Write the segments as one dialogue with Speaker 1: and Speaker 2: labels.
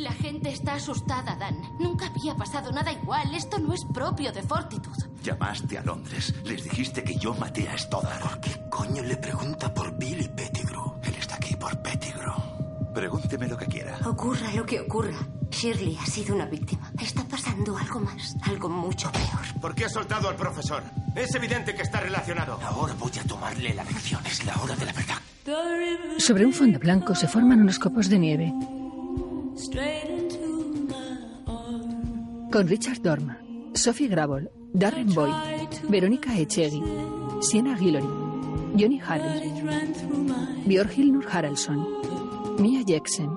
Speaker 1: La gente está asustada, Dan. Nunca había pasado nada igual. Esto no es propio de Fortitud.
Speaker 2: Llamaste a Londres. Les dijiste que yo maté a Stoddard.
Speaker 3: ¿Por qué coño le pregunta por Billy Pettigrew?
Speaker 2: Él está aquí por Pettigrew. Pregúnteme lo que quiera.
Speaker 4: Ocurra lo que ocurra. Shirley ha sido una víctima. Está pasando algo más, algo mucho peor.
Speaker 5: ¿Por qué ha soltado al profesor? Es evidente que está relacionado.
Speaker 3: Ahora voy a tomarle la lección. Es la hora de la verdad.
Speaker 6: Sobre un fondo blanco se forman unos copos de nieve. Con Richard Dorma, Sophie Gravel, Darren Boyd, Verónica Echegui, Sienna Guillory, Johnny Harris, Björn Nur Haraldsson, Mia Jackson,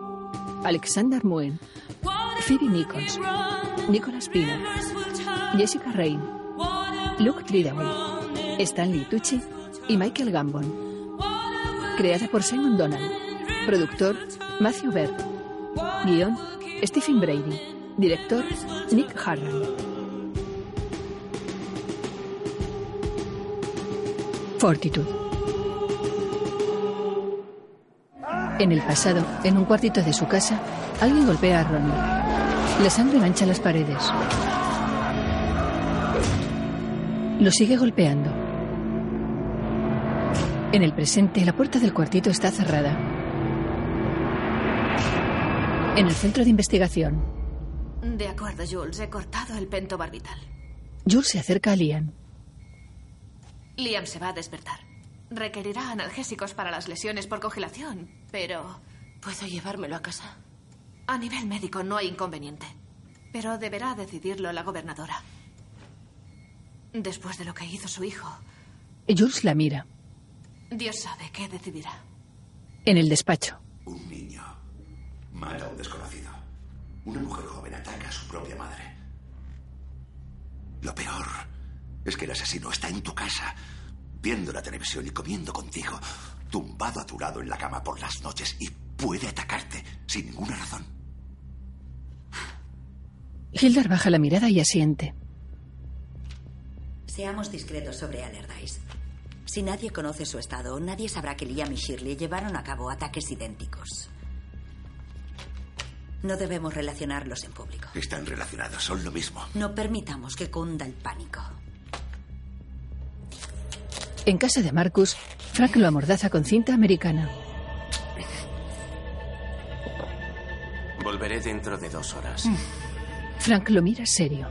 Speaker 6: Alexander Muen, Phoebe Nichols, Nicholas Pino, Jessica Rain, Luke Tridaway, Stanley Tucci y Michael Gambon. Creada por Simon Donald. Productor Matthew Bert. Guión Stephen Brady. Director Nick Harran. Fortitude. En el pasado, en un cuartito de su casa, alguien golpea a Ronnie. La sangre mancha las paredes. Lo sigue golpeando. En el presente, la puerta del cuartito está cerrada. En el centro de investigación,
Speaker 7: De acuerdo, Jules. He cortado el pentobarbital.
Speaker 6: Jules se acerca a Liam.
Speaker 7: Liam se va a despertar. Requerirá analgésicos para las lesiones por congelación, pero
Speaker 1: ¿Puedo llevármelo a casa?
Speaker 7: a nivel médico no hay inconveniente. Pero deberá decidirlo la gobernadora. Después de lo que hizo su hijo,
Speaker 6: Jules la mira.
Speaker 7: Dios sabe qué decidirá.
Speaker 6: En el despacho,
Speaker 2: Un niño mata a un desconocido. Una mujer joven ataca a su propia madre. Lo peor es que el asesino está en tu casa, viendo la televisión y comiendo contigo, tumbado a tu lado en la cama por las noches y puede atacarte sin ninguna razón.
Speaker 6: Hildar baja la mirada y asiente.
Speaker 8: Seamos discretos sobre Allardyce. Si nadie conoce su estado, nadie sabrá que Liam y Shirley llevaron a cabo ataques idénticos. No debemos relacionarlos en público.
Speaker 2: Están relacionados, son lo mismo.
Speaker 8: No permitamos que cunda el pánico.
Speaker 6: En casa de Marcus, Frank lo amordaza con cinta americana.
Speaker 9: Volveré dentro de dos horas.
Speaker 6: Frank lo mira serio.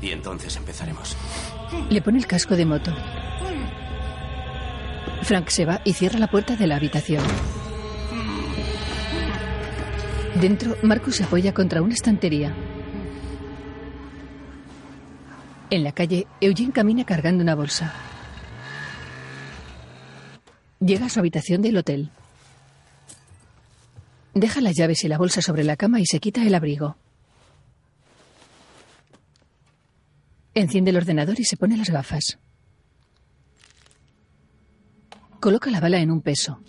Speaker 9: Y entonces empezaremos.
Speaker 6: Le pone el casco de moto. Frank se va y cierra la puerta de la habitación. Dentro, Marcus se apoya contra una estantería. En la calle, Eugene camina cargando una bolsa. Llega a su habitación del hotel. Deja las llaves y la bolsa sobre la cama y se quita el abrigo. Enciende el ordenador y se pone las gafas. Coloca la bala en un peso.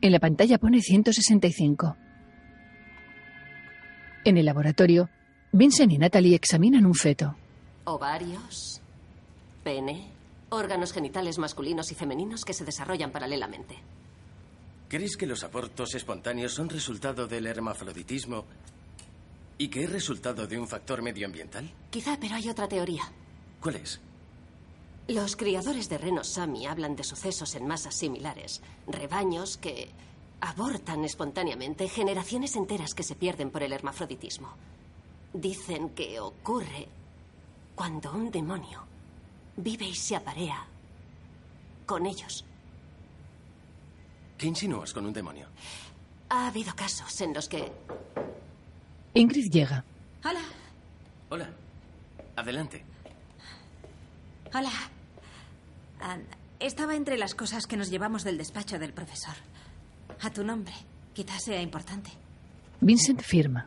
Speaker 6: En la pantalla pone 165. En el laboratorio, Vincent y Natalie examinan un feto.
Speaker 10: Ovarios, pene, órganos genitales masculinos y femeninos que se desarrollan paralelamente.
Speaker 9: ¿Crees que los abortos espontáneos son resultado del hermafroditismo y que es resultado de un factor medioambiental?
Speaker 10: Quizá, pero hay otra teoría.
Speaker 9: ¿Cuál es?
Speaker 10: Los criadores de renos Sami hablan de sucesos en masas similares. Rebaños que abortan espontáneamente, generaciones enteras que se pierden por el hermafroditismo. Dicen que ocurre cuando un demonio vive y se aparea con ellos.
Speaker 9: ¿Qué insinúas con un demonio?
Speaker 10: Ha habido casos en los que
Speaker 6: Ingrid llega.
Speaker 8: Hola.
Speaker 9: Hola. Adelante.
Speaker 8: Hola. Ah, estaba entre las cosas que nos llevamos del despacho del profesor. A tu nombre. Quizás sea importante.
Speaker 6: Vincent firma.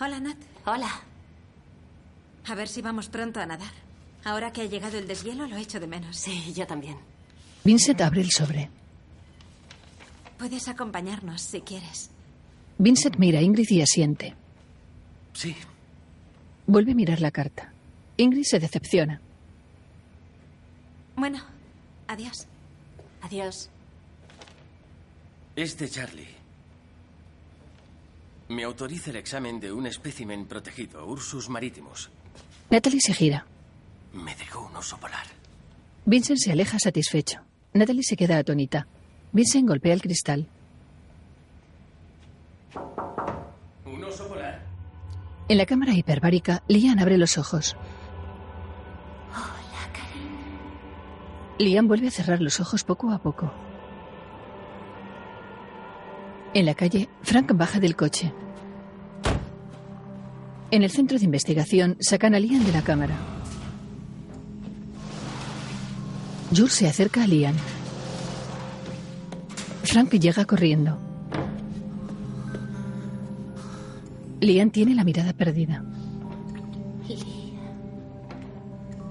Speaker 8: Hola, Nat.
Speaker 10: Hola.
Speaker 8: A ver si vamos pronto a nadar. Ahora que ha llegado el deshielo, lo echo de menos.
Speaker 10: Sí, yo también.
Speaker 6: Vincent abre el sobre.
Speaker 8: Puedes acompañarnos si quieres.
Speaker 6: Vincent mira a Ingrid y asiente.
Speaker 9: Sí.
Speaker 6: Vuelve a mirar la carta. Ingrid se decepciona.
Speaker 8: Bueno, adiós.
Speaker 10: Adiós.
Speaker 9: Es de Charlie. Me autoriza el examen de un espécimen protegido, Ursus maritimus.
Speaker 6: Natalie se gira.
Speaker 9: Me dejó un oso polar.
Speaker 6: Vincent se aleja satisfecho. Natalie se queda atónita. Vincent golpea el cristal.
Speaker 9: Un oso polar.
Speaker 6: En la cámara hiperbárica, Lian abre los ojos.
Speaker 4: Hola, cariño.
Speaker 6: Lian vuelve a cerrar los ojos poco a poco. En la calle, Frank baja del coche. En el centro de investigación, sacan a Lian de la cámara. Jules se acerca a Lian. Frank llega corriendo. Lian tiene la mirada perdida.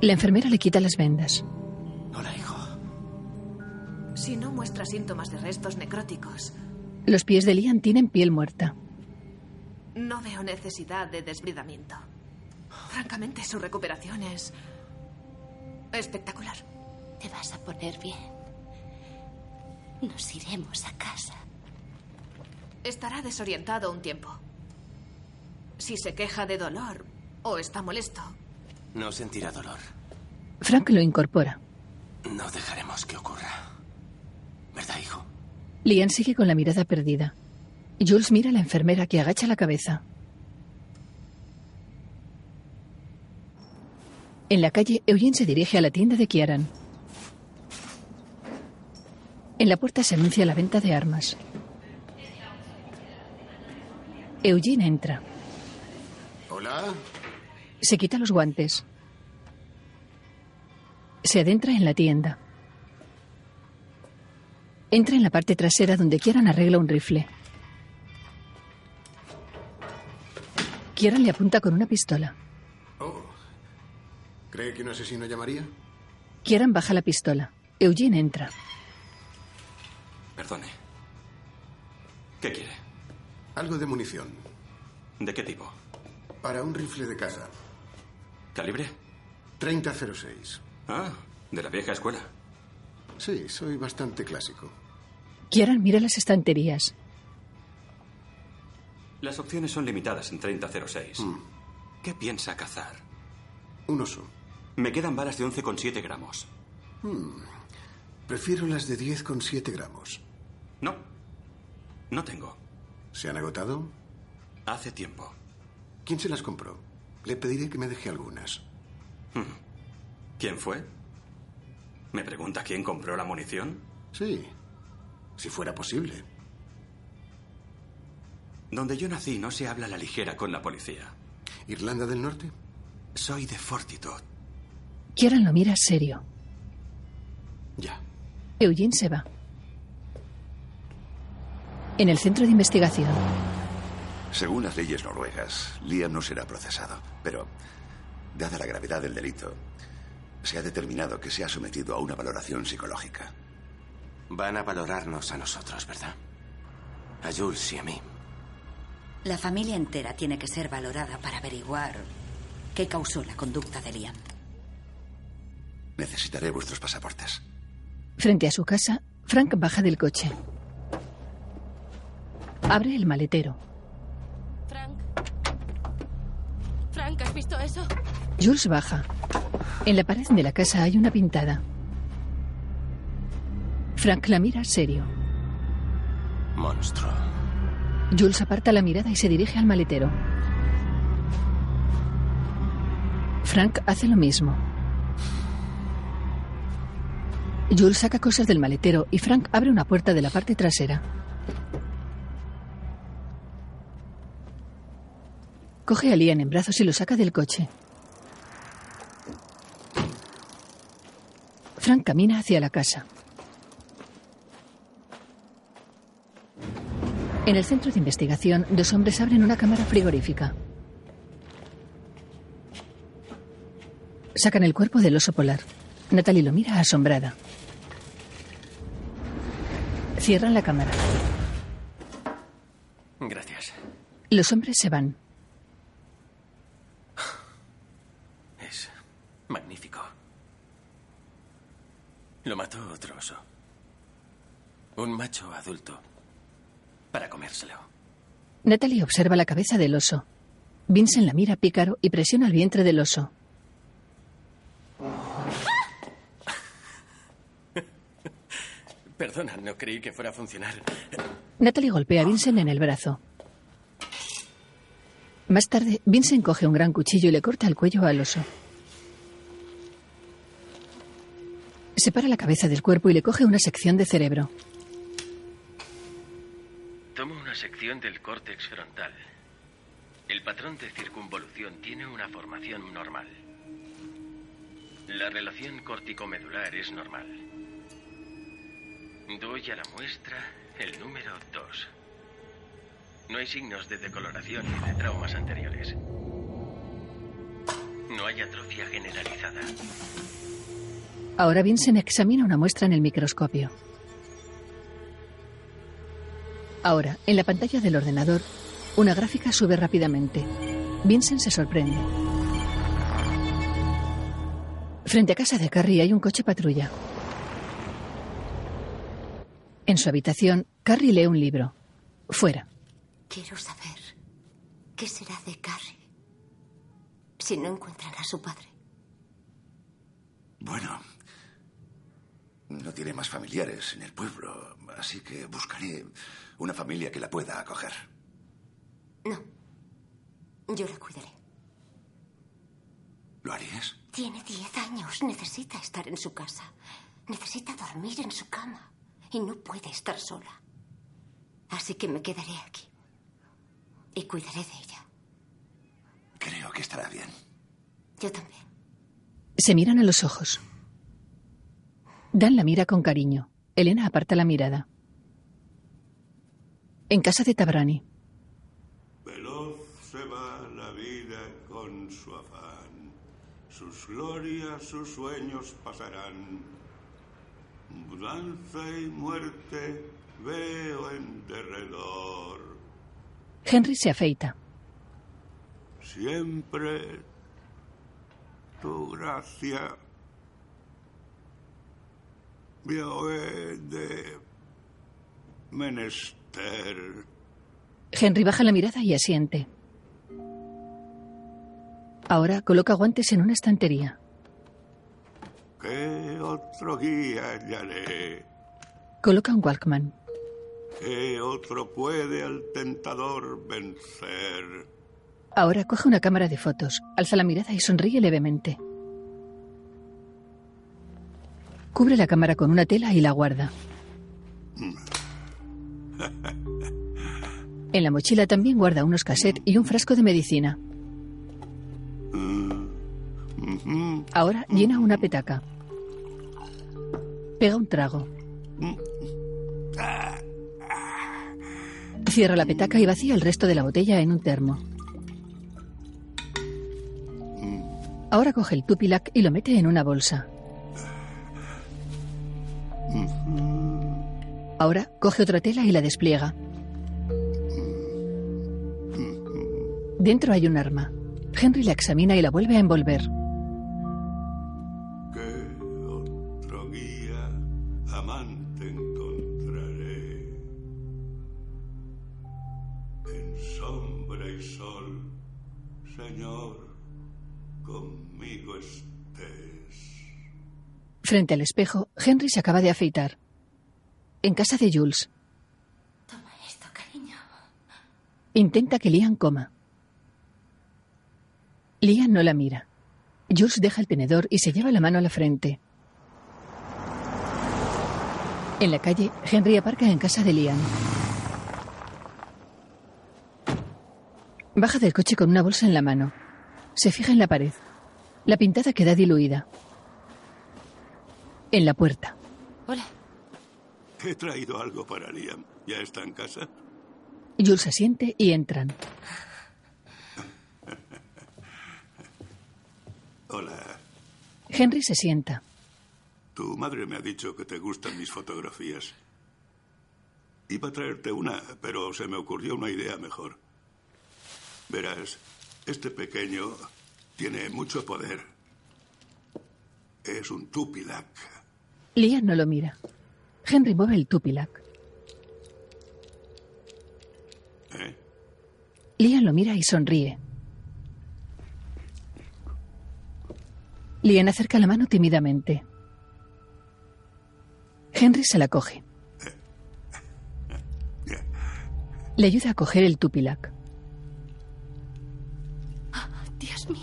Speaker 6: La enfermera le quita las vendas.
Speaker 3: Hola, hijo.
Speaker 7: Si no muestra síntomas de restos necróticos,
Speaker 6: Los pies de Lian tienen piel muerta.
Speaker 7: no veo necesidad de desbridamiento. Francamente, su recuperación es espectacular.
Speaker 4: Te vas a poner bien. Nos iremos a casa.
Speaker 7: Estará desorientado un tiempo. Si se queja de dolor o está molesto,
Speaker 3: No sentirá dolor.
Speaker 6: Frank lo incorpora.
Speaker 3: No dejaremos que ocurra. ¿Verdad, hijo?
Speaker 6: Lian sigue con la mirada perdida. Jules mira a la enfermera que agacha la cabeza. En la calle, Eugene se dirige a la tienda de Kiaran. En la puerta se anuncia la venta de armas. Eugene entra.
Speaker 11: Hola.
Speaker 6: Se quita los guantes. Se adentra en la tienda. Entra en la parte trasera donde Kieran arregla un rifle. Kieran le apunta con una pistola.
Speaker 11: Oh. ¿Cree que un asesino llamaría?
Speaker 6: Kieran baja la pistola. Eugene entra.
Speaker 12: Perdone. ¿Qué quiere?
Speaker 11: Algo de munición.
Speaker 12: ¿De qué tipo?
Speaker 11: Para un rifle de casa.
Speaker 12: ¿Calibre?
Speaker 11: 3006.
Speaker 12: Ah, de la vieja escuela.
Speaker 11: Sí, soy bastante clásico.
Speaker 6: Kieran mira las estanterías.
Speaker 12: Las opciones son limitadas en 3006.
Speaker 11: Mm.
Speaker 12: ¿Qué piensa cazar?
Speaker 11: Un oso.
Speaker 12: Me quedan balas de 11,7 gramos.
Speaker 11: Hmm. Prefiero las de 10,7 gramos.
Speaker 12: No. No tengo.
Speaker 11: ¿Se han agotado?
Speaker 12: Hace tiempo.
Speaker 11: ¿Quién se las compró? Le pediré que me deje algunas.
Speaker 12: Hmm. ¿Quién fue? ¿Me pregunta quién compró la munición?
Speaker 11: Sí. Si fuera posible.
Speaker 12: Donde yo nací no se habla a la ligera con la policía.
Speaker 11: ¿Irlanda del Norte?
Speaker 12: Soy de Fortitude.
Speaker 6: Kieran lo mira serio.
Speaker 11: Ya.
Speaker 6: Eugene se va. En el centro de investigación,
Speaker 2: Según las leyes noruegas, Liam no será procesado, pero, dada la gravedad del delito, se ha determinado que se ha sometido a una valoración psicológica.
Speaker 3: Van a valorarnos a nosotros, ¿verdad? A Jules y a mí.
Speaker 13: La familia entera tiene que ser valorada para averiguar qué causó la conducta de Liam.
Speaker 2: Necesitaré vuestros pasaportes.
Speaker 6: frente a su casa, Frank baja del coche. Abre el maletero.
Speaker 1: Frank. Frank, ¿has visto eso?
Speaker 6: Jules baja. En la pared de la casa hay una pintada. Frank la mira serio.
Speaker 3: Monstruo.
Speaker 6: Jules aparta la mirada y se dirige al maletero. Frank hace lo mismo. Jules saca cosas del maletero y Frank abre una puerta de la parte trasera. Coge a Liam en brazos y lo saca del coche. Frank camina hacia la casa. En el centro de investigación, dos hombres abren una cámara frigorífica. Sacan el cuerpo del oso polar. Natalie lo mira asombrada. Cierran la cámara.
Speaker 9: Gracias.
Speaker 6: Los hombres se van.
Speaker 9: Es magnífico. Lo mató otro oso. Un macho adulto. Para comérselo.
Speaker 6: Natalie observa la cabeza del oso. Vincent la mira pícaro y presiona el vientre del oso.
Speaker 9: Perdona, no creí que fuera a funcionar.
Speaker 6: Natalie golpea a Vincent en el brazo. Más tarde, Vincent coge un gran cuchillo y le corta el cuello al oso. Separa la cabeza del cuerpo y le coge una sección de cerebro.
Speaker 9: Sección del córtex frontal. El patrón de circunvolución tiene una formación normal. La relación córtico-medular es normal. Doy a la muestra el número 2. No hay signos de decoloración ni de traumas anteriores. No hay atrofia generalizada.
Speaker 6: Ahora Vincent examina una muestra en el microscopio. Ahora, en la pantalla del ordenador, una gráfica sube rápidamente. Vincent se sorprende. Frente a casa de Carrie hay un coche patrulla. En su habitación, Carrie lee un libro. Fuera.
Speaker 4: Quiero saber qué será de Carrie si no encuentran a su padre.
Speaker 2: Bueno, no tiene más familiares en el pueblo, así que buscaré una familia que la pueda acoger.
Speaker 4: No. Yo la cuidaré.
Speaker 2: ¿Lo harías?
Speaker 4: Tiene diez años. Necesita estar en su casa. Necesita dormir en su cama. Y no puede estar sola. Así que me quedaré aquí. Y cuidaré de ella.
Speaker 2: Creo que estará bien.
Speaker 4: Yo también.
Speaker 6: Se miran a los ojos. Dan la mira con cariño. Elena aparta la mirada. En casa de Tabrani.
Speaker 14: Veloz se va la vida con su afán. Sus glorias, sus sueños pasarán. Mudanza y muerte veo en derredor.
Speaker 6: Henry se afeita.
Speaker 14: Siempre tu gracia me de menester.
Speaker 6: Henry baja la mirada y asiente. Ahora coloca guantes en una estantería.
Speaker 14: ¿Qué otro guía hallaré?
Speaker 6: Coloca un Walkman.
Speaker 14: ¿Qué otro puede al tentador vencer?
Speaker 6: Ahora coge una cámara de fotos, alza la mirada y sonríe levemente. Cubre la cámara con una tela y la guarda. En la mochila también guarda unos cassettes y un frasco de medicina. Ahora llena una petaca. Pega un trago. Cierra la petaca y vacía el resto de la botella en un termo. Ahora coge el tupilac y lo mete en una bolsa. Ahora coge otra tela y la despliega. Dentro hay un arma. Henry la examina y la vuelve a envolver.
Speaker 14: ¿Qué otro guía amante encontraré? En sombra y sol, Señor, conmigo estés.
Speaker 6: Frente al espejo, Henry se acaba de afeitar. En casa de Jules.
Speaker 4: Toma esto, cariño.
Speaker 6: Intenta que Liam coma. Liam no la mira. Jules deja el tenedor y se lleva la mano a la frente. En la calle, Henry aparca en casa de Liam. Baja del coche con una bolsa en la mano. Se fija en la pared. La pintada queda diluida. En la puerta.
Speaker 4: Hola.
Speaker 14: He traído algo para Liam. ¿Ya está en casa?
Speaker 6: Jules asiente y entran.
Speaker 14: Hola.
Speaker 6: Henry se sienta.
Speaker 14: Tu madre me ha dicho que te gustan mis fotografías. Iba a traerte una, pero se me ocurrió una idea mejor. Verás, este pequeño tiene mucho poder. Es un tupilac.
Speaker 6: Liam no lo mira. Henry mueve el tupilac.
Speaker 14: ¿Eh?
Speaker 6: Lian lo mira y sonríe. Lian acerca la mano tímidamente. Henry se la coge. Le ayuda a coger el tupilac.
Speaker 1: Dios mío.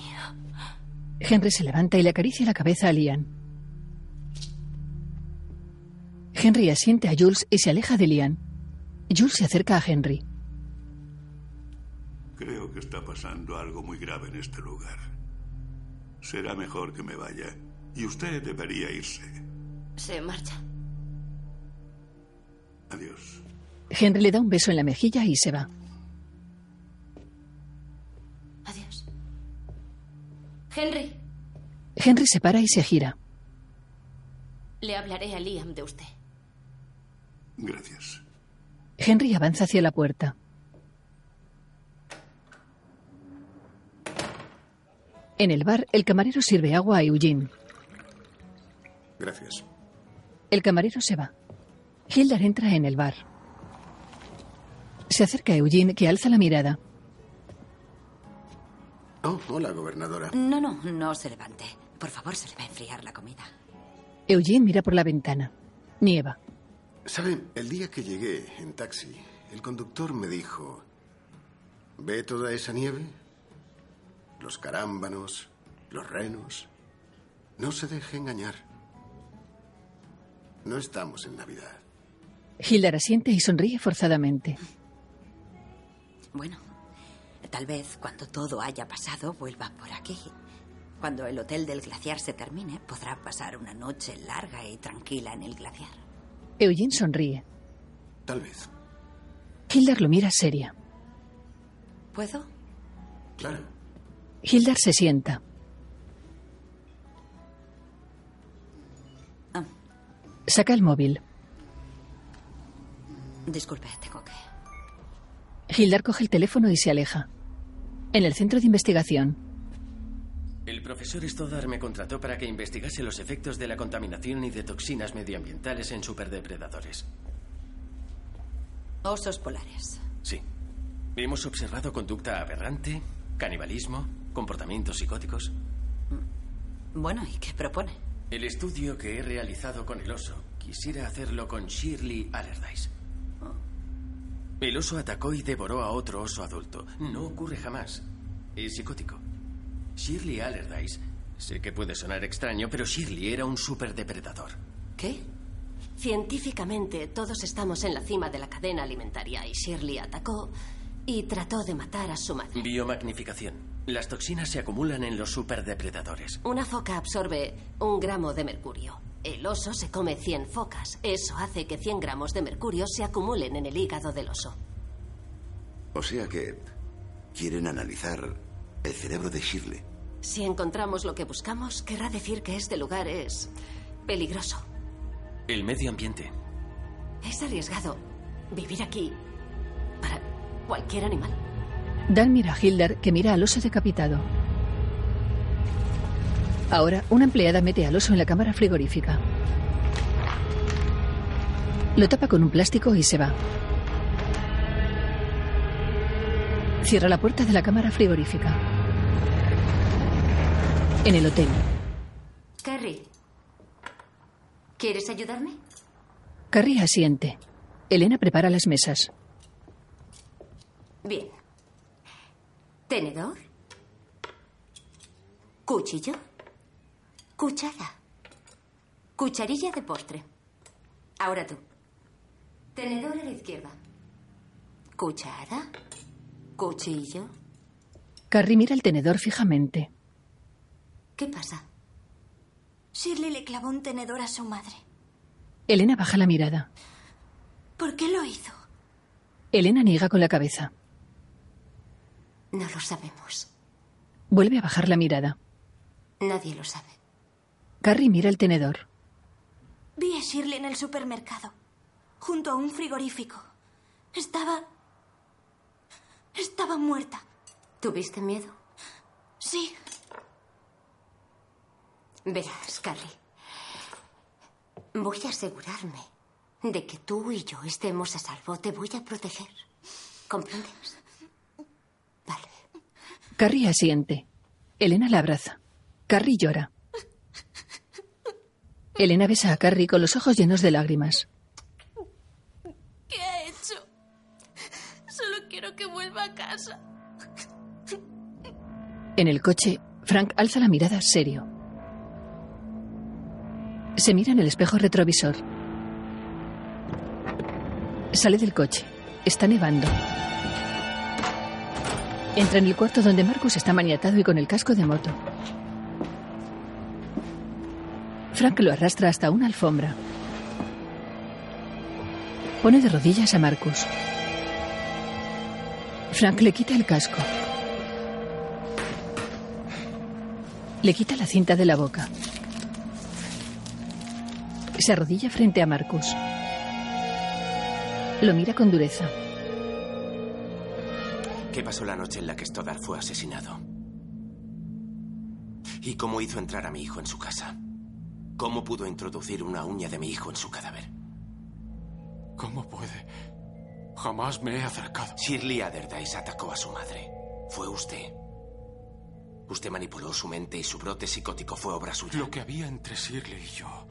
Speaker 6: Henry se levanta y le acaricia la cabeza a Lian. Henry asiente a Jules y se aleja de Lian. Jules se acerca a Henry.
Speaker 14: Creo que está pasando algo muy grave en este lugar. Será mejor que me vaya. Y usted debería irse.
Speaker 10: Se marcha.
Speaker 14: Adiós.
Speaker 6: Henry le da un beso en la mejilla y se va.
Speaker 10: Adiós. Henry,
Speaker 6: Henry se para y se gira.
Speaker 10: le hablaré a Liam de usted.
Speaker 14: Gracias.
Speaker 6: Henry avanza hacia la puerta. En el bar, el camarero sirve agua a Eugene.
Speaker 11: Gracias.
Speaker 6: El camarero se va. Hildar entra en el bar. Se acerca a Eugene, que alza la mirada.
Speaker 11: Oh, hola, gobernadora.
Speaker 13: No, no, no se levante. Por favor, se le va a enfriar la comida.
Speaker 6: Eugene mira por la ventana. Nieva.
Speaker 11: Saben, el día que llegué en taxi, el conductor me dijo, ¿ve toda esa nieve? Los carámbanos, los renos. No se deje engañar. No estamos en Navidad.
Speaker 6: Hildar asiente y sonríe forzadamente.
Speaker 13: Bueno, tal vez cuando todo haya pasado vuelva por aquí. Cuando el hotel del glaciar se termine, podrá pasar una noche larga y tranquila en el glaciar.
Speaker 6: Eugene sonríe.
Speaker 11: Tal vez.
Speaker 6: Hildar lo mira seria.
Speaker 13: ¿Puedo?
Speaker 11: Claro.
Speaker 6: Hildar se sienta.
Speaker 13: Ah.
Speaker 6: Saca el móvil.
Speaker 13: Disculpe, tengo que.
Speaker 6: Hildar coge el teléfono y se aleja. En el centro de investigación,
Speaker 9: El profesor Stoddard me contrató para que investigase los efectos de la contaminación y de toxinas medioambientales en superdepredadores.
Speaker 13: Osos polares.
Speaker 9: Sí. Hemos observado conducta aberrante, canibalismo, comportamientos psicóticos.
Speaker 13: Bueno, ¿y qué propone?
Speaker 9: El estudio que he realizado con el oso, quisiera hacerlo con Shirley Allardyce. El oso atacó y devoró a otro oso adulto. No ocurre jamás. Es psicótico. Shirley Allardyce. Sé que puede sonar extraño, pero Shirley era un superdepredador.
Speaker 10: ¿Qué? Científicamente, todos estamos en la cima de la cadena alimentaria y Shirley atacó y trató de matar a su madre.
Speaker 9: Biomagnificación. Las toxinas se acumulan en los superdepredadores.
Speaker 10: Una foca absorbe un gramo de mercurio. El oso se come 100 focas. Eso hace que 100 gramos de mercurio se acumulen en el hígado del oso.
Speaker 2: O sea que quieren analizar el cerebro de Shirley.
Speaker 10: Si encontramos lo que buscamos, querrá decir que este lugar es peligroso.
Speaker 9: El medio ambiente.
Speaker 10: Es arriesgado vivir aquí para cualquier animal.
Speaker 6: Dan mira a Hildar, que mira al oso decapitado. Ahora, una empleada mete al oso en la cámara frigorífica. Lo tapa con un plástico y se va. Cierra la puerta de la cámara frigorífica. En el hotel,
Speaker 4: Carrie, ¿quieres ayudarme?
Speaker 6: Carrie asiente. Elena prepara las mesas.
Speaker 4: Bien. Tenedor. Cuchillo. Cuchara. Cucharilla de postre. Ahora tú. Tenedor a la izquierda. Cuchara. Cuchillo.
Speaker 6: Carrie mira el tenedor fijamente.
Speaker 4: ¿Qué pasa?
Speaker 15: Shirley le clavó un tenedor a su madre.
Speaker 6: Elena baja la mirada.
Speaker 15: ¿Por qué lo hizo?
Speaker 6: Elena niega con la cabeza.
Speaker 4: No lo sabemos.
Speaker 6: Vuelve a bajar la mirada.
Speaker 4: Nadie lo sabe.
Speaker 6: Carrie mira el tenedor.
Speaker 15: Vi a Shirley en el supermercado, junto a un frigorífico. Estaba... Estaba muerta.
Speaker 4: ¿Tuviste miedo?
Speaker 15: Sí.
Speaker 4: Verás, Carrie. Voy a asegurarme de que tú y yo estemos a salvo. Te voy a proteger. ¿Comprendes?
Speaker 6: Carrie asiente. Elena la abraza. Carrie llora. Elena besa a Carrie con los ojos llenos de lágrimas.
Speaker 15: ¿Qué ha hecho? Solo quiero que vuelva a casa.
Speaker 6: En el coche, Frank alza la mirada serio. Se mira en el espejo retrovisor. Sale del coche. Está nevando. Entra en el cuarto donde Marcus está maniatado y con el casco de moto. Frank lo arrastra hasta una alfombra. Pone de rodillas a Marcus. Frank le quita el casco. Le quita la cinta de la boca. Se arrodilla frente a Marcus. Lo mira con dureza.
Speaker 3: ¿Qué pasó la noche en la que Stoddard fue asesinado? ¿Y cómo hizo entrar a mi hijo en su casa? ¿Cómo pudo introducir una uña de mi hijo en su cadáver?
Speaker 16: ¿Cómo puede? Jamás me he acercado.
Speaker 3: Shirley Allardyce atacó a su madre. Fue usted. Usted manipuló su mente y su brote psicótico fue obra suya.
Speaker 16: Lo que había entre Shirley y yo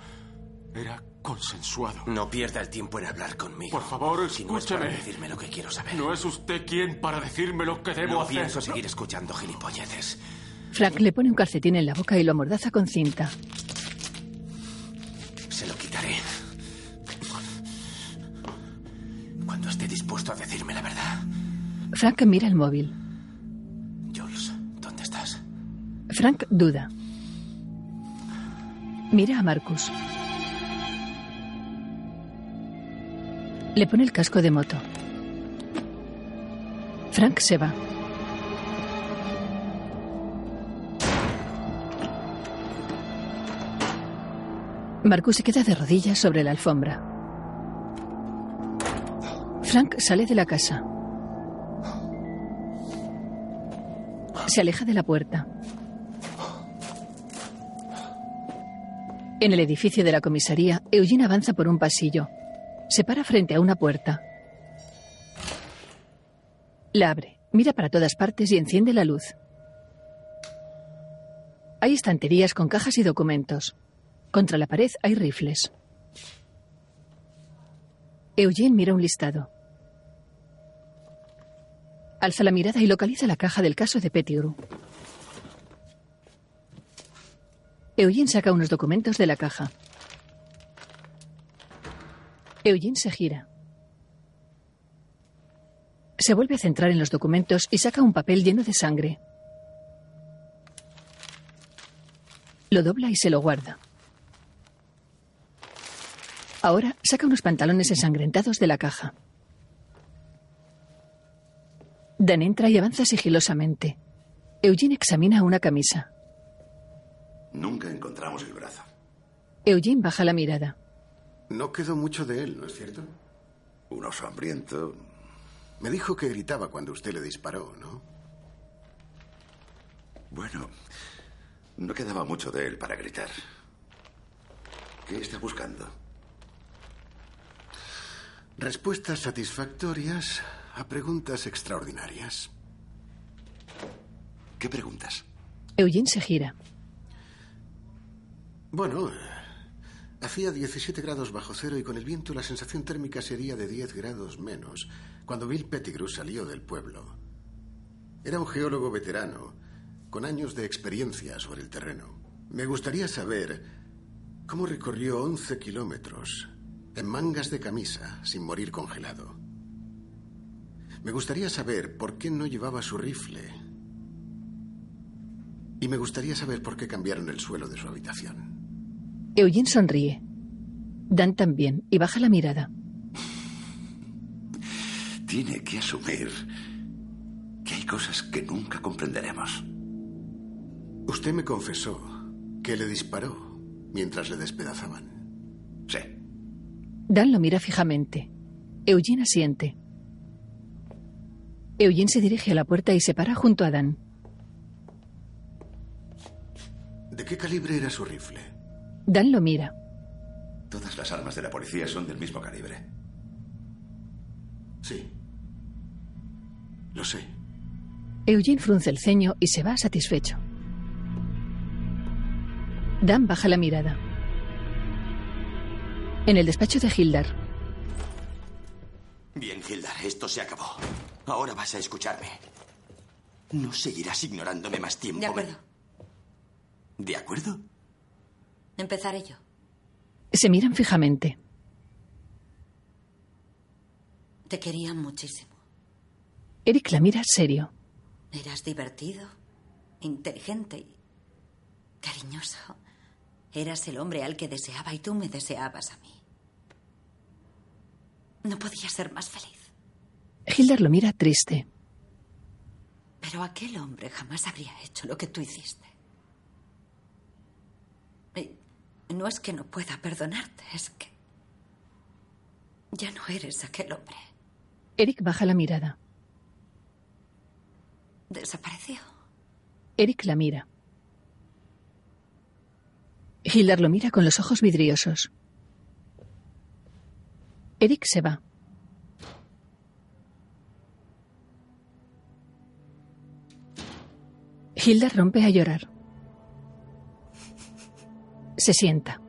Speaker 16: era consensuado.
Speaker 3: No pierda el tiempo en hablar conmigo.
Speaker 16: Por favor,
Speaker 3: Si no es para
Speaker 16: escúcheme.
Speaker 3: decirme lo que quiero saber.
Speaker 16: No es usted quien para decirme lo que debo
Speaker 3: no
Speaker 16: hacer.
Speaker 3: pienso seguir escuchando gilipolleces.
Speaker 6: Frank le pone un calcetín en la boca y lo amordaza con cinta.
Speaker 3: Se lo quitaré. Cuando esté dispuesto a decirme la verdad.
Speaker 6: Frank mira el móvil.
Speaker 3: Jules, ¿dónde estás?
Speaker 6: Frank duda. Mira a Marcus. Le pone el casco de moto. Frank se va. Marcus se queda de rodillas sobre la alfombra. Frank sale de la casa. Se aleja de la puerta. En el edificio de la comisaría, Eugene avanza por un pasillo. Se para frente a una puerta. La abre, mira para todas partes y enciende la luz. Hay estanterías con cajas y documentos. Contra la pared hay rifles. Eugene mira un listado. Alza la mirada y localiza la caja del caso de Pettigrew. Eugene saca unos documentos de la caja. Eugene se gira. Se vuelve a centrar en los documentos y saca un papel lleno de sangre. Lo dobla y se lo guarda. Ahora saca unos pantalones ensangrentados de la caja. Dan entra y avanza sigilosamente. Eugene examina una camisa.
Speaker 2: Nunca encontramos el brazo.
Speaker 6: Eugene baja la mirada.
Speaker 11: No quedó mucho de él, ¿no es cierto?
Speaker 2: Un oso hambriento.
Speaker 11: Me dijo que gritaba cuando usted le disparó, ¿no?
Speaker 2: Bueno, no quedaba mucho de él para gritar. ¿Qué está buscando?
Speaker 11: Respuestas satisfactorias a preguntas extraordinarias.
Speaker 2: ¿Qué preguntas?
Speaker 6: Eugene se gira.
Speaker 11: Bueno, hacía 17 grados bajo cero y con el viento la sensación térmica sería de 10 grados menos cuando Bill Pettigrew salió del pueblo. Era un geólogo veterano, con años de experiencia sobre el terreno. Me gustaría saber cómo recorrió 11 kilómetros en mangas de camisa sin morir congelado. Me gustaría saber por qué no llevaba su rifle. Y me gustaría saber por qué cambiaron el suelo de su habitación.
Speaker 6: Eugene sonríe. Dan también y baja la mirada.
Speaker 2: Tiene que asumir que hay cosas que nunca comprenderemos.
Speaker 11: Usted me confesó que le disparó mientras le despedazaban.
Speaker 2: Sí.
Speaker 6: Dan lo mira fijamente. Eugene asiente. Eugene se dirige a la puerta y se para junto a Dan.
Speaker 11: ¿De qué calibre era su rifle?
Speaker 6: Dan lo mira.
Speaker 2: Todas las armas de la policía son del mismo calibre.
Speaker 11: Sí. Lo sé.
Speaker 6: Eugene frunce el ceño y se va satisfecho. Dan baja la mirada. En el despacho de Hildar.
Speaker 17: Bien, Hildar, esto se acabó. Ahora vas a escucharme. No seguirás ignorándome más tiempo.
Speaker 13: De acuerdo.
Speaker 17: ¿De acuerdo?
Speaker 13: Empezaré yo.
Speaker 6: Se miran fijamente.
Speaker 13: Te quería muchísimo.
Speaker 6: Eric la mira serio.
Speaker 13: Eras divertido, inteligente y cariñoso. Eras el hombre al que deseaba y tú me deseabas a mí. No podía ser más feliz.
Speaker 6: Hildar lo mira triste.
Speaker 13: Pero aquel hombre jamás habría hecho lo que tú hiciste. Y no es que no pueda perdonarte, es que ya no eres aquel hombre.
Speaker 6: Eric baja la mirada.
Speaker 13: Desapareció.
Speaker 6: Eric la mira. Hildar lo mira con los ojos vidriosos. Eric se va. Hilda rompe a llorar. Se sienta.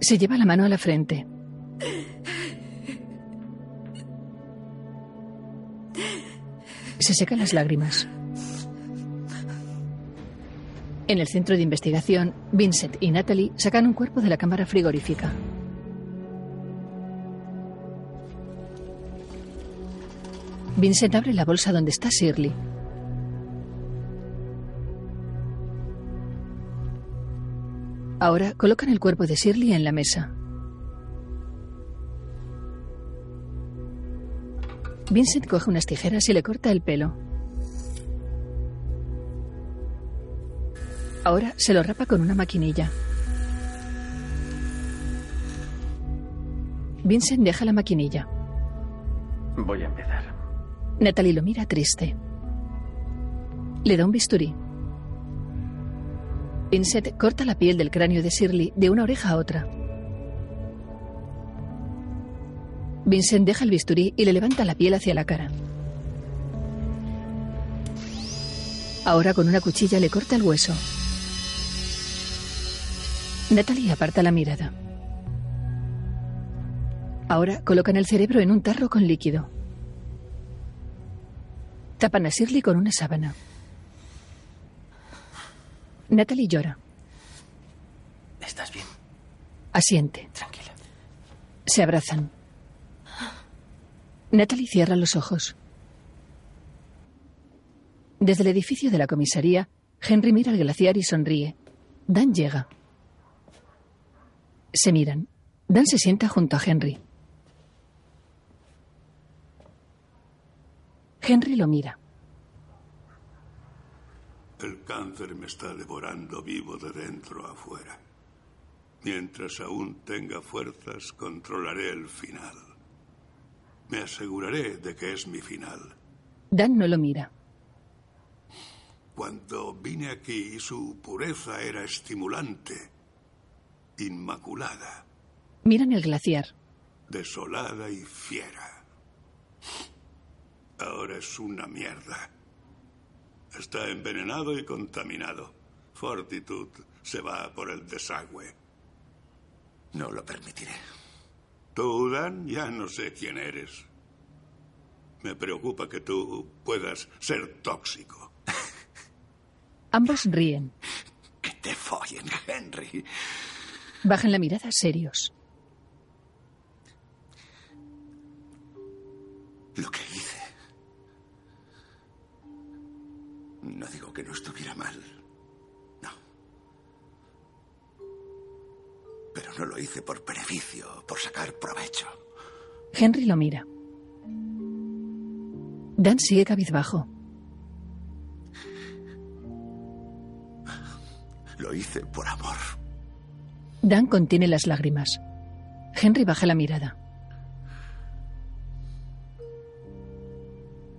Speaker 6: Se lleva la mano a la frente. Se seca las lágrimas. En el centro de investigación, Vincent y Natalie sacan un cuerpo de la cámara frigorífica. Vincent abre la bolsa donde está Shirley. Ahora colocan el cuerpo de Shirley en la mesa. Vincent coge unas tijeras y le corta el pelo. Ahora se lo rapa con una maquinilla. Vincent deja la maquinilla.
Speaker 12: Voy a empezar.
Speaker 6: Natalie lo mira triste. Le da un bisturí. Vincent corta la piel del cráneo de Shirley de una oreja a otra. Vincent deja el bisturí y le levanta la piel hacia la cara. Ahora con una cuchilla le corta el hueso. Natalie aparta la mirada. Ahora colocan el cerebro en un tarro con líquido. Tapan a Shirley con una sábana. Natalie llora.
Speaker 3: ¿Estás bien?
Speaker 6: Asiente.
Speaker 3: Tranquila.
Speaker 6: Se abrazan. Natalie cierra los ojos. Desde el edificio de la comisaría, Henry mira el glaciar y sonríe. Dan llega. Se miran. Dan se sienta junto a Henry. Henry lo mira.
Speaker 14: El cáncer me está devorando vivo de dentro a afuera. Mientras aún tenga fuerzas, controlaré el final. Me aseguraré de que es mi final.
Speaker 6: Dan no lo mira.
Speaker 14: Cuando vine aquí, su pureza era estimulante, inmaculada,
Speaker 6: Miran el glaciar.
Speaker 14: desolada y fiera. Ahora es una mierda. Está envenenado y contaminado. Fortitud se va por el desagüe.
Speaker 2: No lo permitiré.
Speaker 14: Tú, Dan, ya no sé quién eres. Me preocupa que tú puedas ser tóxico.
Speaker 6: Ambos ríen.
Speaker 2: Que te follen, Henry.
Speaker 6: Bajan la mirada serios.
Speaker 2: Lo que hice. No digo que no estuviera mal. No. Pero no lo hice por beneficio, por sacar provecho.
Speaker 6: Henry lo mira. Dan sigue cabizbajo.
Speaker 2: Lo hice por amor.
Speaker 6: Dan contiene las lágrimas. Henry baja la mirada.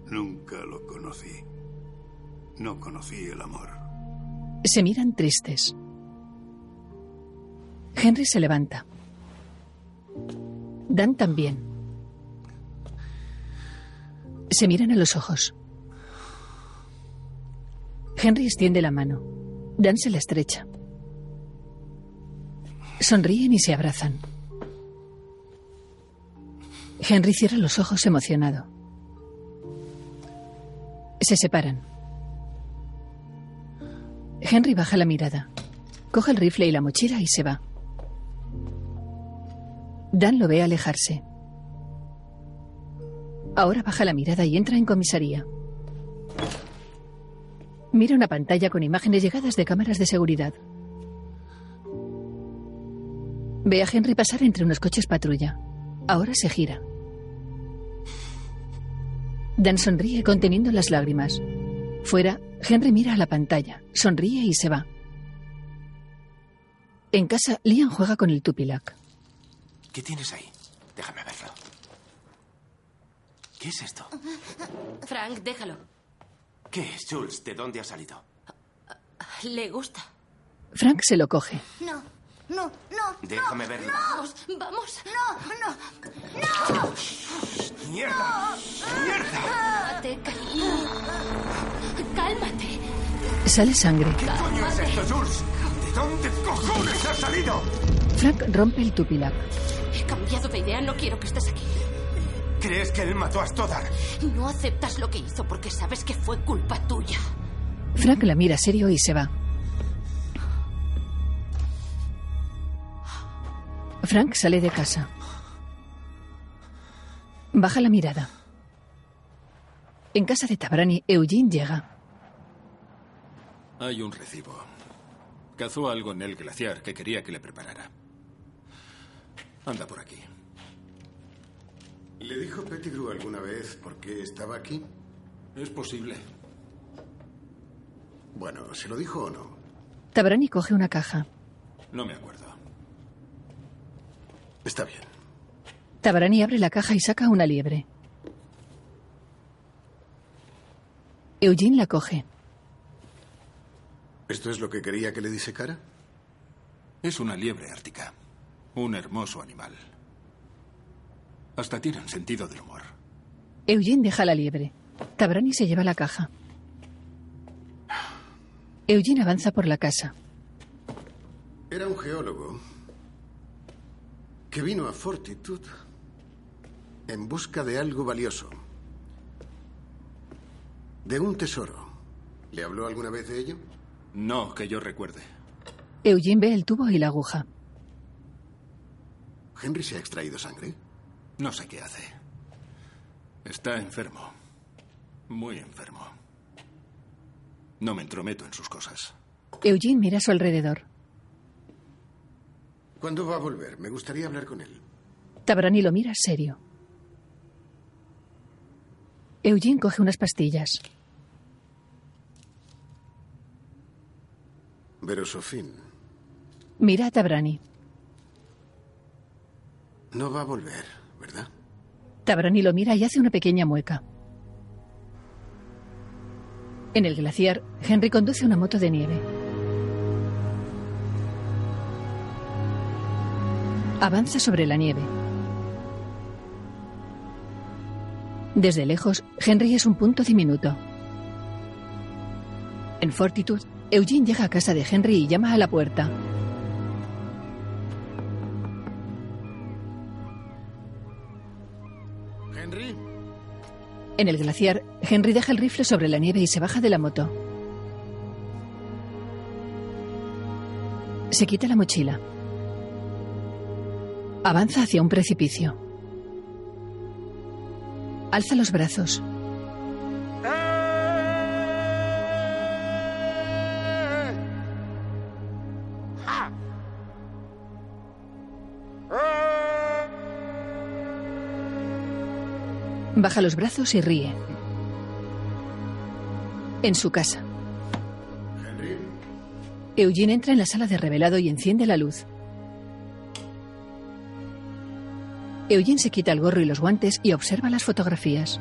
Speaker 14: Nunca lo conocí. No conocí el amor.
Speaker 6: Se miran tristes. Henry se levanta. Dan también. Se miran a los ojos. Henry extiende la mano. Dan se la estrecha. Sonríen y se abrazan. Henry cierra los ojos emocionado. Se separan. Henry baja la mirada. Coge el rifle y la mochila y se va. Dan lo ve alejarse. Ahora baja la mirada y entra en comisaría. Mira una pantalla con imágenes llegadas de cámaras de seguridad. Ve a Henry pasar entre unos coches patrulla. Ahora se gira. Dan sonríe conteniendo las lágrimas. Fuera, Henry mira a la pantalla, sonríe y se va. En casa, Liam juega con el Tupilac.
Speaker 3: ¿Qué tienes ahí? Déjame verlo. ¿Qué es esto?
Speaker 1: Frank, déjalo.
Speaker 3: ¿Qué es, Jules? ¿De dónde ha salido?
Speaker 1: Le gusta.
Speaker 6: Frank se lo coge.
Speaker 15: No, no, no.
Speaker 3: Déjame verlo.
Speaker 1: Vamos, vamos.
Speaker 15: No, no, no.
Speaker 3: ¡Mierda! ¡Mierda!
Speaker 1: Cálmate.
Speaker 6: Sale sangre.
Speaker 5: ¿Qué coño es esto, Jules? ¿De dónde cojones ha salido?
Speaker 6: Frank rompe el Tupilac.
Speaker 1: He cambiado de idea, no quiero que estés aquí.
Speaker 5: ¿Crees que él mató a Stoddard?
Speaker 1: No aceptas lo que hizo porque sabes que fue culpa tuya.
Speaker 6: Frank la mira serio y se va. Frank sale de casa. Baja la mirada. En casa de Tabrani, Eugene llega.
Speaker 18: Hay un recibo. Cazó algo en el glaciar que quería que le preparara. Anda por aquí.
Speaker 11: ¿Le dijo Pettigrew alguna vez por qué estaba aquí?
Speaker 18: Es posible.
Speaker 11: Bueno, ¿se lo dijo o no?
Speaker 6: Tabrani coge una caja.
Speaker 18: No me acuerdo.
Speaker 11: Está bien.
Speaker 6: Tabrani abre la caja y saca una liebre. Eugene la coge.
Speaker 11: ¿Esto es lo que quería que le disecara?
Speaker 18: Es una liebre ártica. Un hermoso animal. Hasta tienen sentido del humor.
Speaker 6: Eugene deja la liebre. Tabrani se lleva la caja. Eugene avanza por la casa.
Speaker 11: Era un geólogo que vino a Fortitude en busca de algo valioso. De un tesoro. ¿Le habló alguna vez de ello?
Speaker 18: No, que yo recuerde.
Speaker 6: Eugene ve el tubo y la aguja.
Speaker 11: ¿Henry se ha extraído sangre?
Speaker 18: No sé qué hace. Está enfermo. Muy enfermo. No me entrometo en sus cosas.
Speaker 6: Eugene mira a su alrededor.
Speaker 11: ¿Cuándo va a volver? Me gustaría hablar con él.
Speaker 6: Tabrani lo mira serio. Eugene coge unas pastillas.
Speaker 11: Verosofin.
Speaker 6: Mira a Tabrani.
Speaker 11: No va a volver, ¿verdad?
Speaker 6: Tabrani lo mira y hace una pequeña mueca. En el glaciar, Henry conduce una moto de nieve. Avanza sobre la nieve. Desde lejos, Henry es un punto diminuto. En Fortitude, Eugene llega a casa de Henry y llama a la puerta.
Speaker 11: ¿Henry?
Speaker 6: En el glaciar, Henry deja el rifle sobre la nieve y se baja de la moto. Se quita la mochila. Avanza hacia un precipicio. Alza los brazos. Baja los brazos y ríe. En su casa.
Speaker 11: ¿Henry?
Speaker 6: Eugene entra en la sala de revelado y enciende la luz. Eugene se quita el gorro y los guantes y observa las fotografías.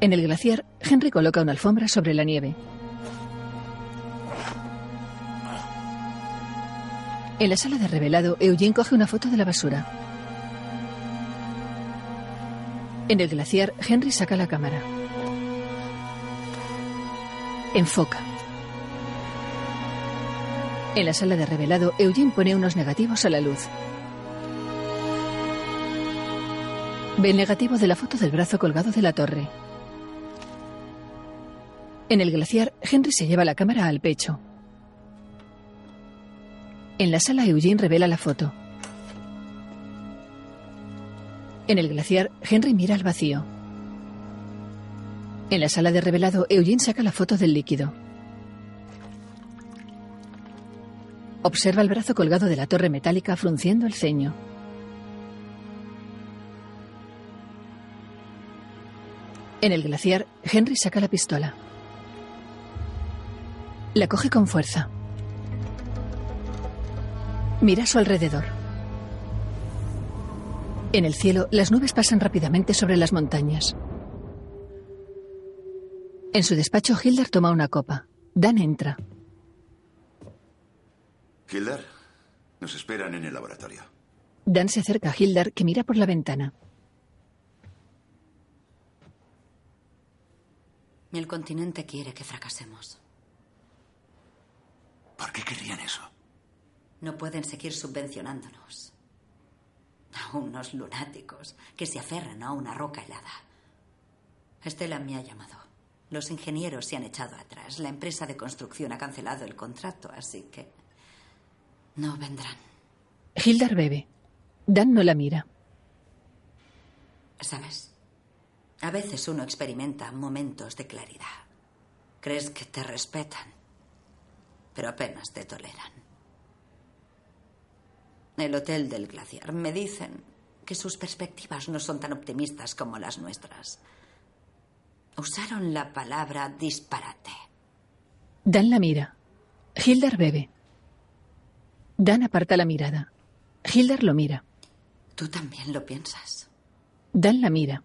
Speaker 6: En el glaciar, Henry coloca una alfombra sobre la nieve. En la sala de revelado, Eugene coge una foto de la basura. En el glaciar, Henry saca la cámara. Enfoca. En la sala de revelado, Eugene pone unos negativos a la luz. Ve el negativo de la foto del brazo colgado de la torre. En el glaciar, Henry se lleva la cámara al pecho. En la sala, Eugene revela la foto. En el glaciar, Henry mira al vacío. En la sala de revelado, Eugene saca la foto del líquido. Observa el brazo colgado de la torre metálica frunciendo el ceño. En el glaciar, Henry saca la pistola. La coge con fuerza. Mira a su alrededor. En el cielo, las nubes pasan rápidamente sobre las montañas. En su despacho, Hilder toma una copa. Dan entra.
Speaker 2: Hilder, nos esperan en el laboratorio.
Speaker 6: Dan se acerca a Hilder, que mira por la ventana.
Speaker 13: El continente quiere que fracasemos.
Speaker 2: ¿Por qué querrían eso?
Speaker 13: No pueden seguir subvencionándonos. A unos lunáticos que se aferran a una roca helada. Estela me ha llamado. Los ingenieros se han echado atrás. La empresa de construcción ha cancelado el contrato, así que no vendrán.
Speaker 6: Hildar bebe. Dan no la mira.
Speaker 13: ¿Sabes? A veces uno experimenta momentos de claridad. Crees que te respetan, pero apenas te toleran. El Hotel del Glaciar me dicen que sus perspectivas no son tan optimistas como las nuestras. Usaron la palabra disparate.
Speaker 6: Dan la mira. Hildar bebe. Dan aparta la mirada. Hildar lo mira.
Speaker 13: ¿Tú también lo piensas?
Speaker 6: Dan la mira.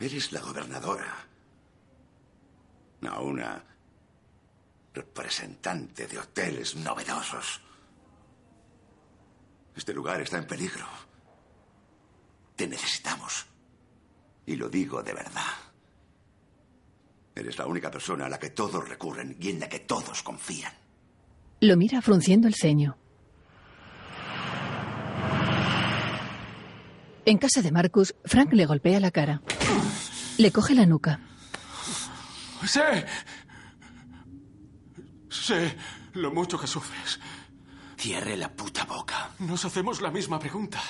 Speaker 2: Eres la gobernadora. No una representante de hoteles novedosos. Este lugar está en peligro. Te necesitamos. Y lo digo de verdad. Eres la única persona a la que todos recurren y en la que todos confían.
Speaker 6: Lo mira frunciendo el ceño. En casa de Marcus, Frank le golpea la cara. Le coge la nuca.
Speaker 16: Sé. Sé lo mucho que sufres.
Speaker 3: Cierre la puta boca.
Speaker 16: Nos hacemos la misma pregunta.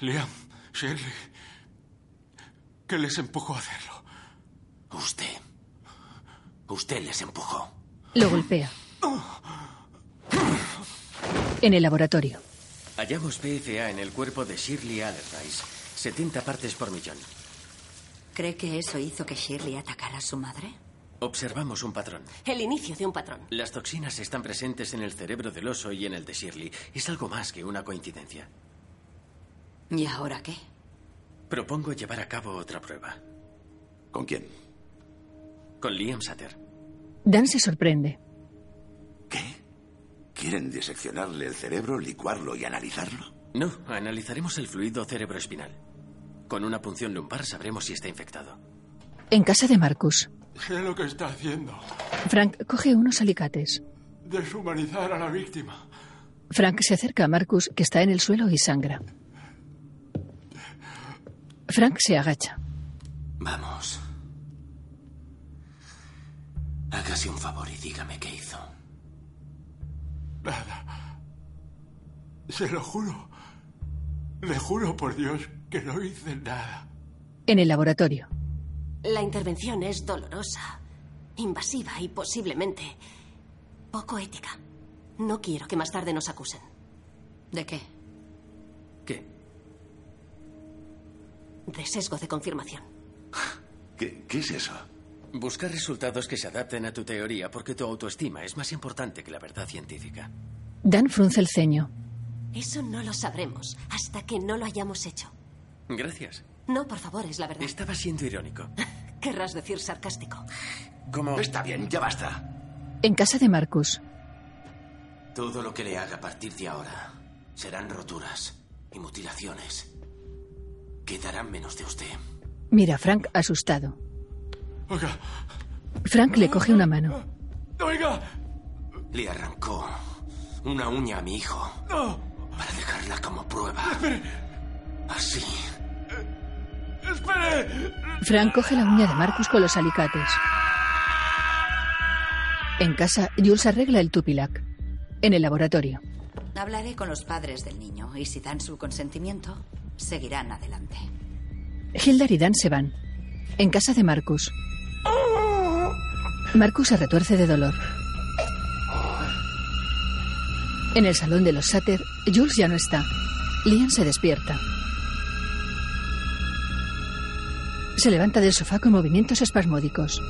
Speaker 16: Liam, Shirley. ¿Qué les empujó a hacerlo?
Speaker 3: Usted. Usted les empujó.
Speaker 6: Lo golpea. En el laboratorio.
Speaker 9: Hallamos PFA en el cuerpo de Shirley Allardyce. 70 partes por millón.
Speaker 13: ¿Cree que eso hizo que Shirley atacara a su madre?
Speaker 9: Observamos un patrón.
Speaker 10: El inicio de un patrón.
Speaker 9: Las toxinas están presentes en el cerebro del oso y en el de Shirley. Es algo más que una coincidencia.
Speaker 13: ¿Y ahora qué?
Speaker 9: Propongo llevar a cabo otra prueba.
Speaker 2: ¿Con quién?
Speaker 9: Con Liam Sutter.
Speaker 6: Dan se sorprende.
Speaker 2: ¿Quieren diseccionarle el cerebro, licuarlo y analizarlo?
Speaker 9: No, analizaremos el fluido cerebroespinal. Con una punción lumbar sabremos si está infectado.
Speaker 6: En casa de Marcus,
Speaker 16: Sé lo que está haciendo.
Speaker 6: Frank coge unos alicates.
Speaker 16: Deshumanizar a la víctima.
Speaker 6: Frank se acerca a Marcus, que está en el suelo y sangra. Frank se agacha.
Speaker 3: Vamos. Hágase un favor y dígame qué hizo.
Speaker 16: Nada. Se lo juro. Le juro por Dios que no hice nada.
Speaker 6: En el laboratorio.
Speaker 10: La intervención es dolorosa, invasiva y posiblemente poco ética. No quiero que más tarde nos acusen.
Speaker 13: ¿De qué?
Speaker 9: ¿Qué?
Speaker 10: De sesgo de confirmación.
Speaker 2: ¿Qué, qué es eso?
Speaker 9: Buscar resultados que se adapten a tu teoría porque tu autoestima es más importante que la verdad científica.
Speaker 6: Dan frunce el ceño.
Speaker 10: Eso no lo sabremos hasta que no lo hayamos hecho.
Speaker 9: Gracias.
Speaker 10: No, por favor, es la verdad.
Speaker 9: Estaba siendo irónico.
Speaker 10: Querrás decir sarcástico.
Speaker 9: ¿Cómo?
Speaker 2: Está bien, ya basta.
Speaker 6: En casa de Marcus.
Speaker 3: Todo lo que le haga a partir de ahora serán roturas y mutilaciones. Quedará menos de usted.
Speaker 6: Mira a Frank asustado.
Speaker 16: Oiga.
Speaker 6: Frank le coge una mano.
Speaker 16: Oiga.
Speaker 3: Le arrancó una uña a mi hijo.
Speaker 16: No.
Speaker 3: Para dejarla como prueba.
Speaker 16: Espere.
Speaker 3: Así.
Speaker 16: ¡Espere!
Speaker 6: Frank coge la uña de Marcus con los alicates. En casa, Jules arregla el tupilac. En el laboratorio.
Speaker 13: Hablaré con los padres del niño y si dan su consentimiento, seguirán adelante.
Speaker 6: Hildar y Dan se van. En casa de Marcus. Marcus se retuerce de dolor. En el salón de los Satter, Jules ya no está. Liam se despierta. Se levanta del sofá con movimientos espasmódicos.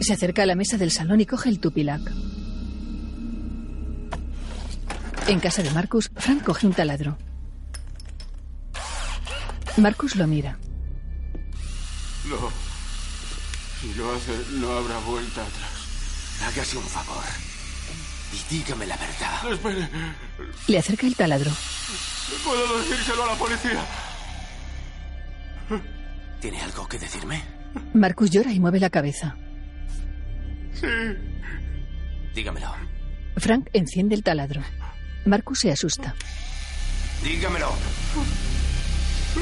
Speaker 6: Se acerca a la mesa del salón y coge el tupilac. En casa de Marcus, Frank coge un taladro. Marcus lo mira.
Speaker 16: No. Si lo hace, no habrá vuelta atrás.
Speaker 3: Hágase un favor. Y dígame la verdad.
Speaker 16: Espere.
Speaker 6: Le acerca el taladro.
Speaker 16: Puedo decírselo a la policía.
Speaker 3: ¿Tiene algo que decirme?
Speaker 6: Marcus llora y mueve la cabeza.
Speaker 16: Sí.
Speaker 3: Dígamelo.
Speaker 6: Frank enciende el taladro. Marcus se asusta.
Speaker 3: Dígamelo.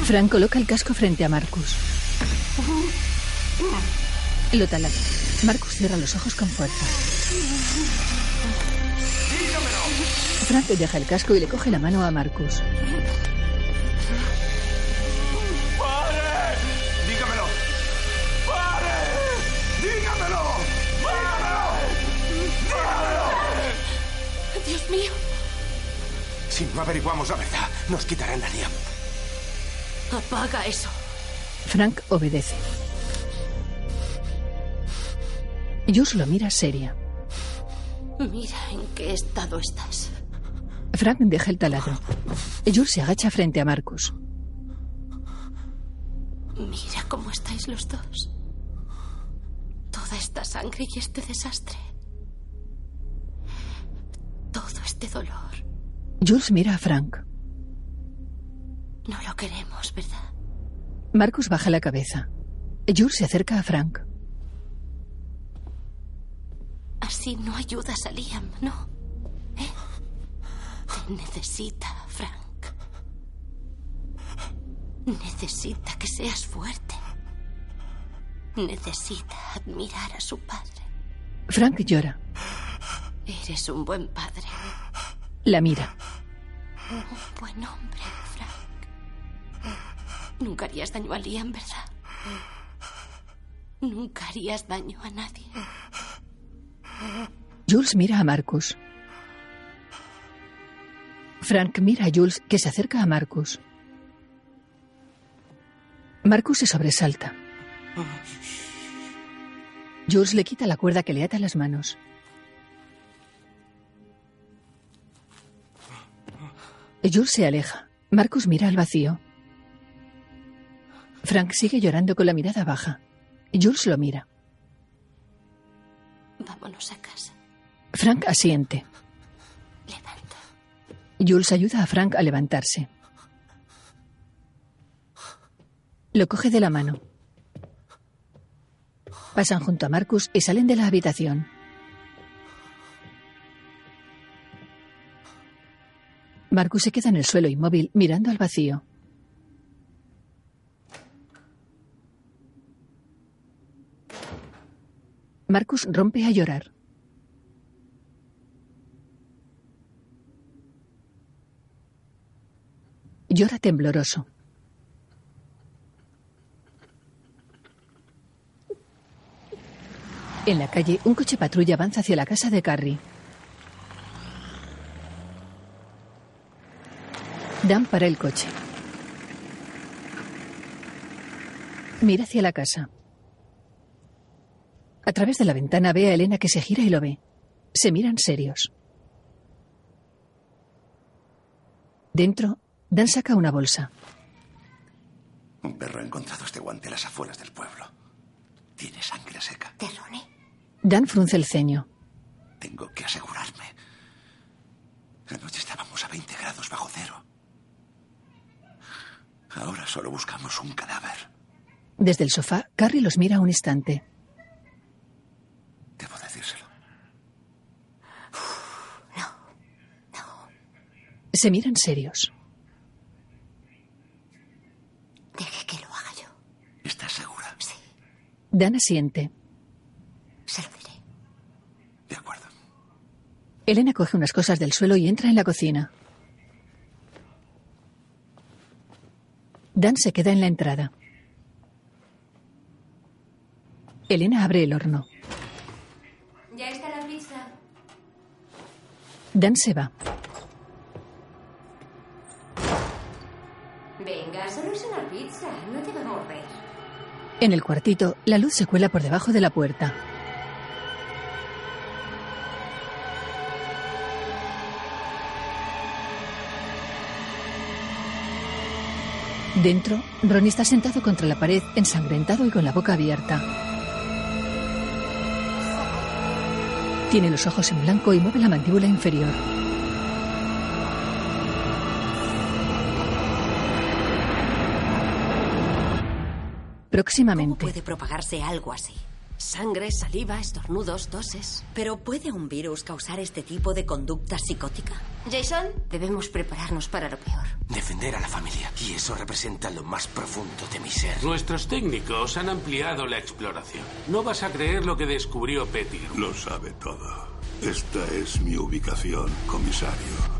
Speaker 6: Frank coloca el casco frente a Marcus. Lo taladra. Marcus cierra los ojos con fuerza.
Speaker 3: Dígamelo.
Speaker 6: Frank deja el casco y le coge la mano a Marcus.
Speaker 15: Dios mío.
Speaker 3: Si no averiguamos la verdad, nos quitarán a Liam.
Speaker 1: Apaga eso.
Speaker 6: Frank obedece. Jules lo mira seria.
Speaker 1: Mira en qué estado estás.
Speaker 6: Frank deja el taladro. Jules se agacha frente a Marcus.
Speaker 1: Mira cómo estáis los dos. Toda esta sangre y este desastre. Todo este dolor.
Speaker 6: Jules mira a Frank.
Speaker 1: No lo queremos, ¿verdad?
Speaker 6: Marcus baja la cabeza. Jules se acerca a Frank.
Speaker 1: Así no ayudas a Liam, ¿no? ¿Eh? Te necesita, Frank. Necesita que seas fuerte. Necesita admirar a su padre.
Speaker 6: Frank llora.
Speaker 1: Eres un buen padre.
Speaker 6: La mira.
Speaker 1: Un buen hombre, Frank. Nunca harías daño a Liam, ¿verdad? Nunca harías daño a nadie.
Speaker 6: Jules mira a Marcus. Frank mira a Jules que se acerca a Marcus. Marcus se sobresalta. Jules le quita la cuerda que le ata las manos. Jules se aleja. Marcus mira al vacío. Frank sigue llorando con la mirada baja. Jules lo mira.
Speaker 1: Vámonos a casa.
Speaker 6: Frank asiente.
Speaker 1: Levanta.
Speaker 6: Jules ayuda a Frank a levantarse. Lo coge de la mano. Pasan junto a Marcus y salen de la habitación. Marcus se queda en el suelo inmóvil mirando al vacío. Marcus rompe a llorar. Llora tembloroso. En la calle, un coche patrulla avanza hacia la casa de Carrie. Dan para el coche. Mira hacia la casa. A través de la ventana ve a Elena que se gira y lo ve. Se miran serios. Dentro, Dan saca una bolsa.
Speaker 2: Un perro ha encontrado este guante a las afueras del pueblo. Tiene sangre seca.
Speaker 4: ¿Terrone?
Speaker 6: Dan frunce el ceño.
Speaker 2: Tengo que asegurarme. Anoche estábamos a 20 grados bajo cero. Solo buscamos un cadáver.
Speaker 6: Desde el sofá, Carrie los mira un instante.
Speaker 2: Debo decírselo.
Speaker 6: Se miran serios.
Speaker 4: Deje que lo haga yo.
Speaker 2: ¿Estás segura?
Speaker 4: Sí,
Speaker 6: Dan asiente.
Speaker 4: se lo diré.
Speaker 2: De acuerdo.
Speaker 6: Elena coge unas cosas del suelo y entra en la cocina. Dan se queda en la entrada. Elena abre el horno.
Speaker 4: ¿Ya está la pizza?
Speaker 6: Dan se va.
Speaker 4: Venga, solo es una pizza. No te va a.
Speaker 6: En el cuartito, la luz se cuela por debajo de la puerta. Dentro, Ronnie está sentado contra la pared, ensangrentado y con la boca abierta. Tiene los ojos en blanco y mueve la mandíbula inferior. Próximamente.
Speaker 13: Puede propagarse algo así.
Speaker 10: Sangre, saliva, estornudos, toses.
Speaker 13: Pero ¿puede un virus causar este tipo de conducta psicótica?
Speaker 4: Jason, debemos prepararnos para lo peor.
Speaker 3: Defender a la familia. Y eso representa lo más profundo de mi ser.
Speaker 19: Nuestros técnicos han ampliado la exploración. No vas a creer lo que descubrió Petty.
Speaker 14: Lo sabe todo. Esta es mi ubicación, comisario.